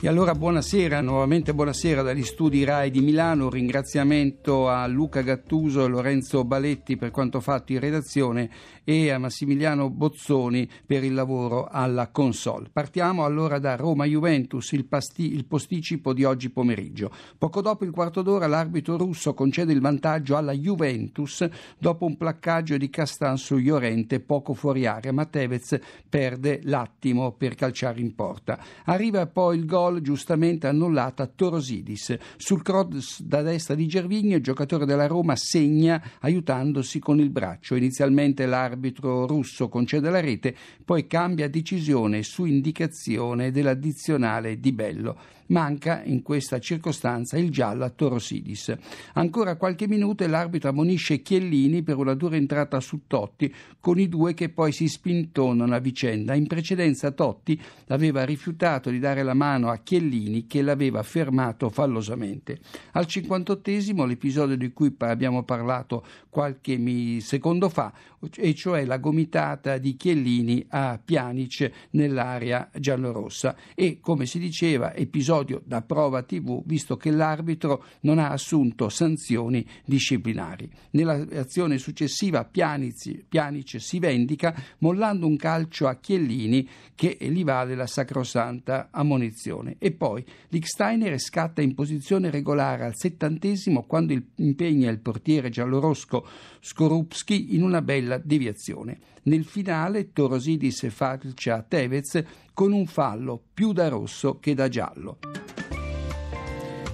E allora buonasera, nuovamente buonasera dagli studi RAI di Milano, ringraziamento a Luca Gattuso e Lorenzo Baletti per quanto fatto in redazione e a Massimiliano Bozzoni per il lavoro alla console. Partiamo allora da Roma-Juventus, il, pasti- il posticipo di oggi pomeriggio. Poco dopo il quarto d'ora l'arbitro russo concede il vantaggio alla Juventus dopo un placcaggio di Castan su Llorente poco fuori area, ma Tevez perde l'attimo per calciare in porta. Arriva poi il gol giustamente annullato a Torosidis. Sul cross da destra di Gervigno il giocatore della Roma segna aiutandosi con il braccio. Inizialmente l'arbitro russo concede la rete, poi cambia decisione su indicazione dell'addizionale di Bello. Manca in questa circostanza il giallo a Torosidis. Ancora qualche minuto e l'arbitro ammonisce Chiellini per una dura entrata su Totti, con i due che poi si spintonano a vicenda. In precedenza Totti aveva rifiutato di dare la mano a Chiellini che l'aveva fermato fallosamente. Al 58esimo l'episodio di cui abbiamo parlato qualche secondo fa, e cioè la gomitata di Chiellini a Pjanic nell'area giallorossa e come si diceva episodio da prova TV, visto che l'arbitro non ha assunto sanzioni disciplinari. Nell'azione successiva Pianic, Pianic si vendica mollando un calcio a Chiellini che gli vale la sacrosanta ammonizione. E poi Licksteiner scatta in posizione regolare al settantesimo quando impegna il portiere giallorosco Skorupski in una bella deviazione. Nel finale Torosidis falcia Tevez con un fallo più da rosso che da giallo.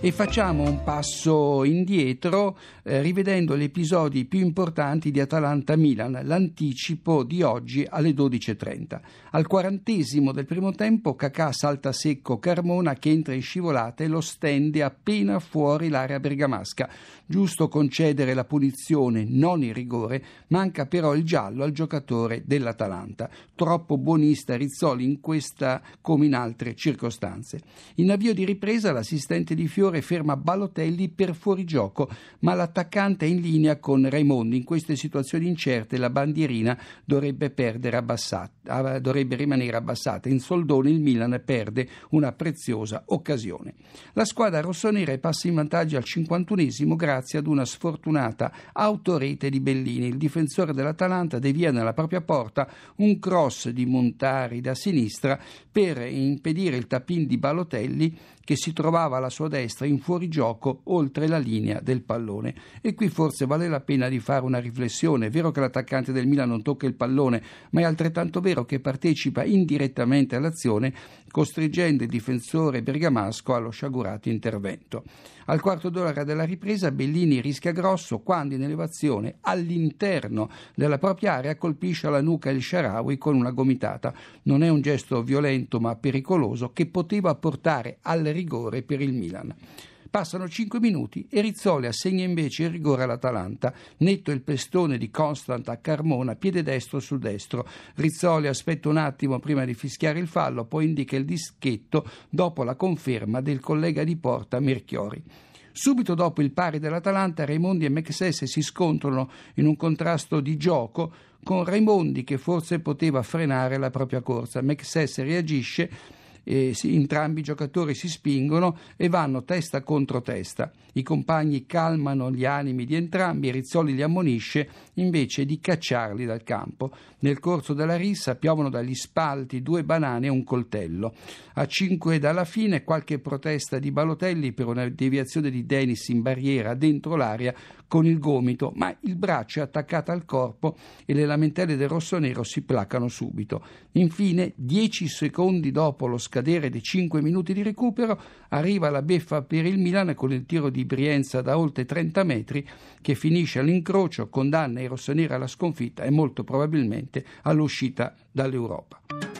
E facciamo un passo indietro eh, rivedendo gli episodi più importanti di Atalanta-Milan, l'anticipo di oggi alle 12.30. Al quarantesimo del primo tempo Cacà salta secco Carmona che entra in scivolata e lo stende appena fuori l'area bergamasca. Giusto concedere la punizione, non il rigore, manca però il giallo al giocatore dell'Atalanta. Troppo buonista Rizzoli in questa come in altre circostanze. In avvio di ripresa l'assistente di Fiore ferma Balotelli per fuorigioco, ma la l'attaccante è in linea con Raimondi. In queste situazioni incerte la bandierina dovrebbe, abbassata, dovrebbe rimanere abbassata. In soldoni il Milan perde una preziosa occasione. La squadra rossonera passa in vantaggio al 51esimo grazie ad una sfortunata autorete di Bellini. Il difensore dell'Atalanta devia nella propria porta un cross di Montari da sinistra per impedire il tapin di Balotelli che si trovava alla sua destra in fuorigioco oltre la linea del pallone. E qui forse vale la pena di fare una riflessione. È vero che l'attaccante del Milan non tocca il pallone, ma è altrettanto vero che partecipa indirettamente all'azione, costringendo il difensore bergamasco allo sciagurato intervento. Al quarto d'ora della ripresa Bellini rischia grosso quando in elevazione all'interno della propria area colpisce alla nuca il Sharawi con una gomitata. Non è un gesto violento ma pericoloso che poteva portare al rigore per il Milan. Passano 5 minuti e Rizzoli assegna invece il rigore all'Atalanta. Netto il pestone di Constant a Carmona, piede destro sul destro. Rizzoli aspetta un attimo prima di fischiare il fallo, poi indica il dischetto dopo la conferma del collega di porta Merchiori. Subito dopo il pari dell'Atalanta, Raimondi e Mexes si scontrano in un contrasto di gioco con Raimondi che forse poteva frenare la propria corsa. Mexes reagisce eh, si, entrambi i giocatori si spingono e vanno testa contro testa. I compagni calmano gli animi di entrambi Rizzoli li ammonisce invece di cacciarli dal campo. Nel corso della rissa piovono dagli spalti due banane e un coltello. A cinque dalla fine qualche protesta di Balotelli per una deviazione di Dennis in barriera dentro l'area con il gomito, ma il braccio è attaccato al corpo e le lamentele del rossonero si placano subito. Infine, dieci secondi dopo lo scadere dei cinque minuti di recupero, arriva la beffa per il Milan con il tiro di Brienza da oltre 30 metri che finisce all'incrocio, condanna i rossoneri alla sconfitta e molto probabilmente all'uscita dall'Europa.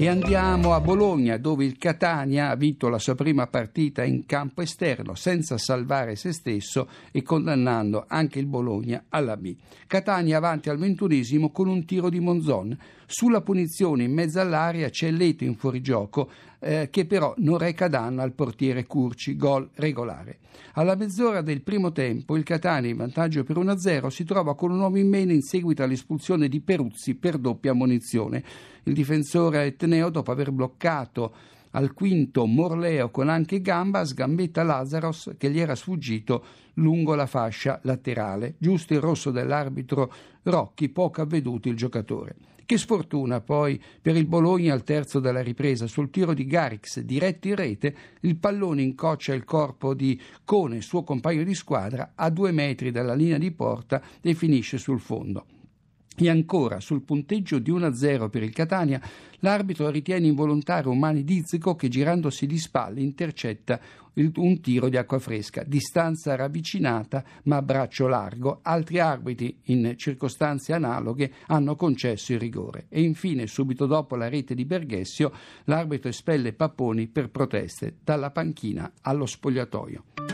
E andiamo a Bologna dove il Catania ha vinto la sua prima partita in campo esterno senza salvare se stesso e condannando anche il Bologna alla B. Catania avanti al ventunesimo con un tiro di Monzon. Sulla punizione in mezzo all'aria c'è Leto in fuorigioco eh, che però non reca danno al portiere Curci, gol regolare. Alla mezz'ora del primo tempo il Catania in vantaggio per 1-0 si trova con un uomo in meno in seguito all'espulsione di Peruzzi per doppia munizione. Il difensore etneo dopo aver bloccato al quinto Morleo con anche gamba sgambetta Lazaros che gli era sfuggito lungo la fascia laterale. Giusto il rosso dell'arbitro Rocchi, poco avveduto il giocatore. Che sfortuna poi per il Bologna al terzo della ripresa sul tiro di Garix diretto in rete, il pallone incoccia il corpo di Cone, suo compagno di squadra, a due metri dalla linea di porta e finisce sul fondo. E ancora, sul punteggio di 1-0 per il Catania, l'arbitro ritiene involontario Mani Dizzico che girandosi di spalle intercetta un tiro di acqua fresca, distanza ravvicinata ma a braccio largo. Altri arbitri, in circostanze analoghe, hanno concesso il rigore. E infine, subito dopo la rete di Berghessio, l'arbitro espelle Papponi per proteste dalla panchina allo spogliatoio.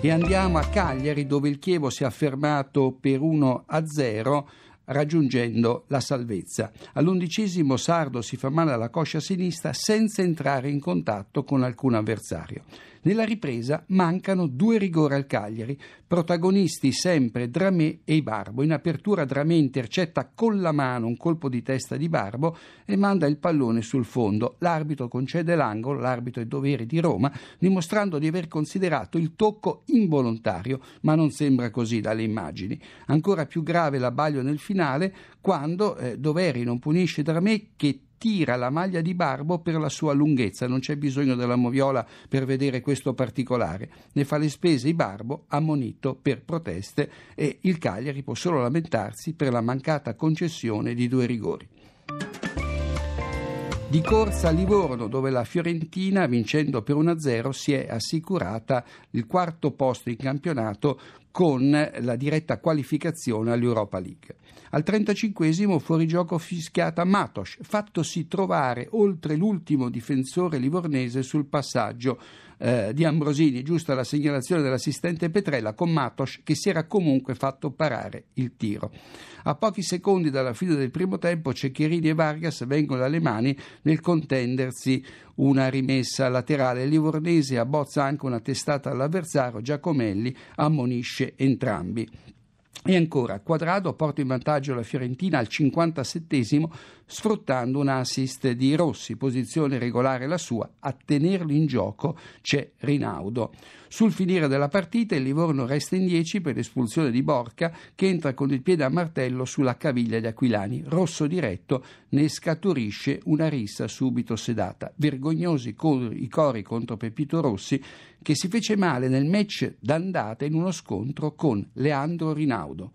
E andiamo a Cagliari dove il Chievo si è affermato per 1 a 0 raggiungendo la salvezza. All'undicesimo Sardo si fa male alla coscia sinistra senza entrare in contatto con alcun avversario. Nella ripresa mancano due rigori al Cagliari, protagonisti sempre Dramé e Ibarbo. In apertura Dramé intercetta con la mano un colpo di testa di Barbo e manda il pallone sul fondo. L'arbitro concede l'angolo, l'arbitro è dovere di Roma, dimostrando di aver considerato il tocco involontario, ma non sembra così dalle immagini. Ancora più grave l'abbaglio nel finale quando eh, Doveri non punisce Dramé che tira la maglia di Barbo per la sua lunghezza, non c'è bisogno della moviola per vedere questo particolare. Ne fa le spese i Barbo, ammonito per proteste e il Cagliari può solo lamentarsi per la mancata concessione di due rigori. Di corsa a Livorno, dove la Fiorentina, vincendo per 1-0, si è assicurata il quarto posto in campionato con la diretta qualificazione all'Europa League. Al 35 fuorigioco fischiata Matos, fattosi trovare oltre l'ultimo difensore livornese sul passaggio eh, di Ambrosini, giusta la segnalazione dell'assistente Petrella con Matos che si era comunque fatto parare il tiro. A pochi secondi dalla fine del primo tempo Ceccherini e Vargas vengono dalle mani nel contendersi una rimessa laterale. Livornese abbozza anche una testata all'avversario, Giacomelli ammonisce entrambi. E ancora, Quadrado porta in vantaggio la Fiorentina al 57 sfruttando un assist di Rossi, posizione regolare la sua, a tenerlo in gioco c'è Rinaudo. Sul finire della partita il Livorno resta in 10 per l'espulsione di Borca che entra con il piede a martello sulla caviglia di Aquilani. Rosso diretto ne scaturisce una rissa subito sedata. Vergognosi i cori contro Pepito Rossi che si fece male nel match d'andata in uno scontro con Leandro Rinaudo.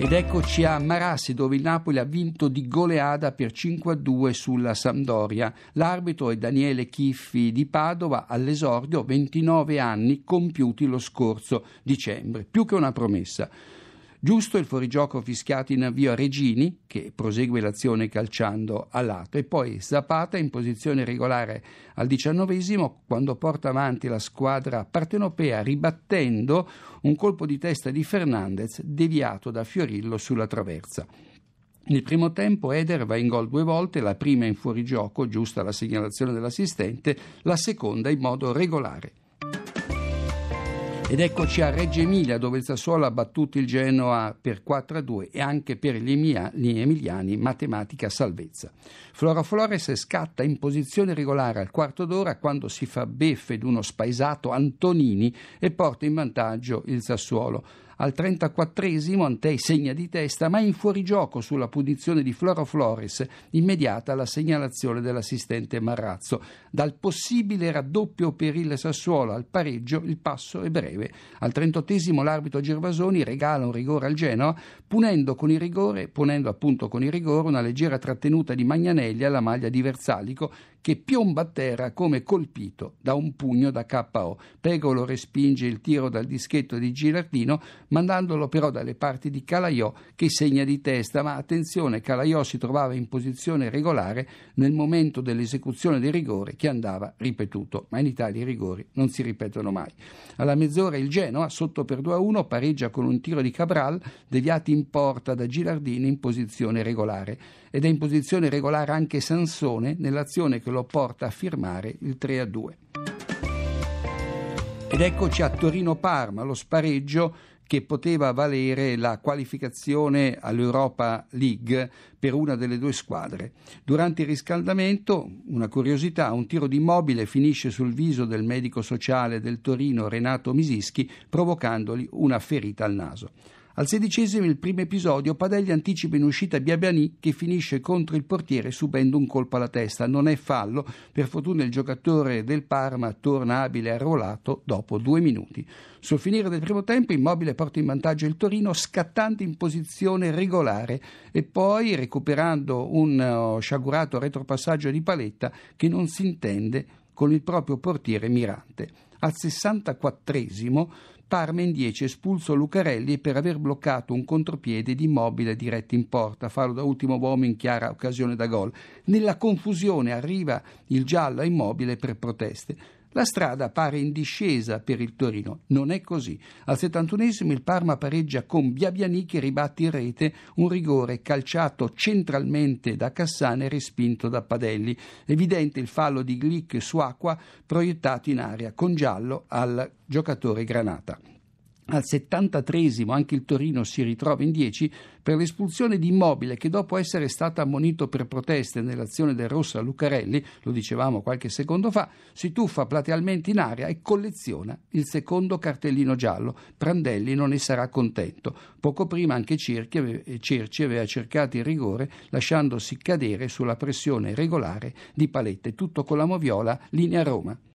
Ed eccoci a Marassi dove il Napoli ha vinto di goleada per 5-2 sulla Sampdoria. L'arbitro è Daniele Chiffi di Padova all'esordio 29 anni compiuti lo scorso dicembre, più che una promessa. Giusto il fuorigioco fischiato in avvio a Regini, che prosegue l'azione calciando a lato, e poi Zapata in posizione regolare al diciannovesimo quando porta avanti la squadra partenopea ribattendo un colpo di testa di Fernandez deviato da Fiorillo sulla traversa. Nel primo tempo Eder va in gol due volte, la prima in fuorigioco, giusta la segnalazione dell'assistente, la seconda in modo regolare. Ed eccoci a Reggio Emilia dove il Sassuolo ha battuto il Genoa per 4-2 e anche per gli emiliani matematica salvezza. Flora Flores scatta in posizione regolare al quarto d'ora quando si fa beffe d'uno spaesato Antonini e porta in vantaggio il Sassuolo. Al 34esimo Antei segna di testa, ma in fuorigioco sulla punizione di Floro Flores, immediata la segnalazione dell'assistente Marrazzo. Dal possibile raddoppio per il Sassuolo al pareggio il passo è breve. Al 38esimo l'arbitro Gervasoni regala un rigore al Genoa, punendo con il rigore, ponendo appunto con il rigore una leggera trattenuta di Magnanelli alla maglia di Verzalico che piomba a terra come colpito da un pugno da KO. Pegolo respinge il tiro dal dischetto di Gilardino, mandandolo però dalle parti di Calaiò che segna di testa, ma attenzione, Calaiò si trovava in posizione regolare nel momento dell'esecuzione del rigore che andava ripetuto, ma in Italia i rigori non si ripetono mai. Alla mezz'ora il Genoa, sotto per 2-1, pareggia con un tiro di Cabral, deviati in porta da Gilardini in posizione regolare. Ed è in posizione regolare anche Sansone nell'azione che lo porta a firmare il 3-2. Ed eccoci a Torino-Parma, lo spareggio che poteva valere la qualificazione all'Europa League per una delle due squadre. Durante il riscaldamento, una curiosità, un tiro di immobile finisce sul viso del medico sociale del Torino Renato Misischi, provocandogli una ferita al naso. Al sedicesimo, il primo episodio, Padelli anticipa in uscita Biabiani che finisce contro il portiere subendo un colpo alla testa. Non è fallo, per fortuna il giocatore del Parma torna abile e arruolato dopo due minuti. Sul finire del primo tempo, Immobile porta in vantaggio il Torino scattando in posizione regolare e poi recuperando un uh, sciagurato retropassaggio di Paletta che non si intende con il proprio portiere Mirante. Al 64esimo Parma in 10 espulso Lucarelli per aver bloccato un contropiede di immobile diretto in porta, farlo da ultimo uomo in chiara occasione da gol. Nella confusione arriva il giallo a immobile per proteste. La strada pare in discesa per il Torino. Non è così. Al 71esimo il Parma pareggia con Biabiani che ribatte in rete un rigore calciato centralmente da Cassane e respinto da Padelli. Evidente il fallo di Glick su acqua proiettato in aria con giallo al giocatore Granata. Al 73 anche il Torino si ritrova in 10 per l'espulsione di Immobile che dopo essere stato ammonito per proteste nell'azione del Rossa Lucarelli, lo dicevamo qualche secondo fa, si tuffa platealmente in aria e colleziona il secondo cartellino giallo. Prandelli non ne sarà contento. Poco prima anche Cerci aveva cercato il rigore lasciandosi cadere sulla pressione regolare di Palette, tutto con la moviola linea Roma.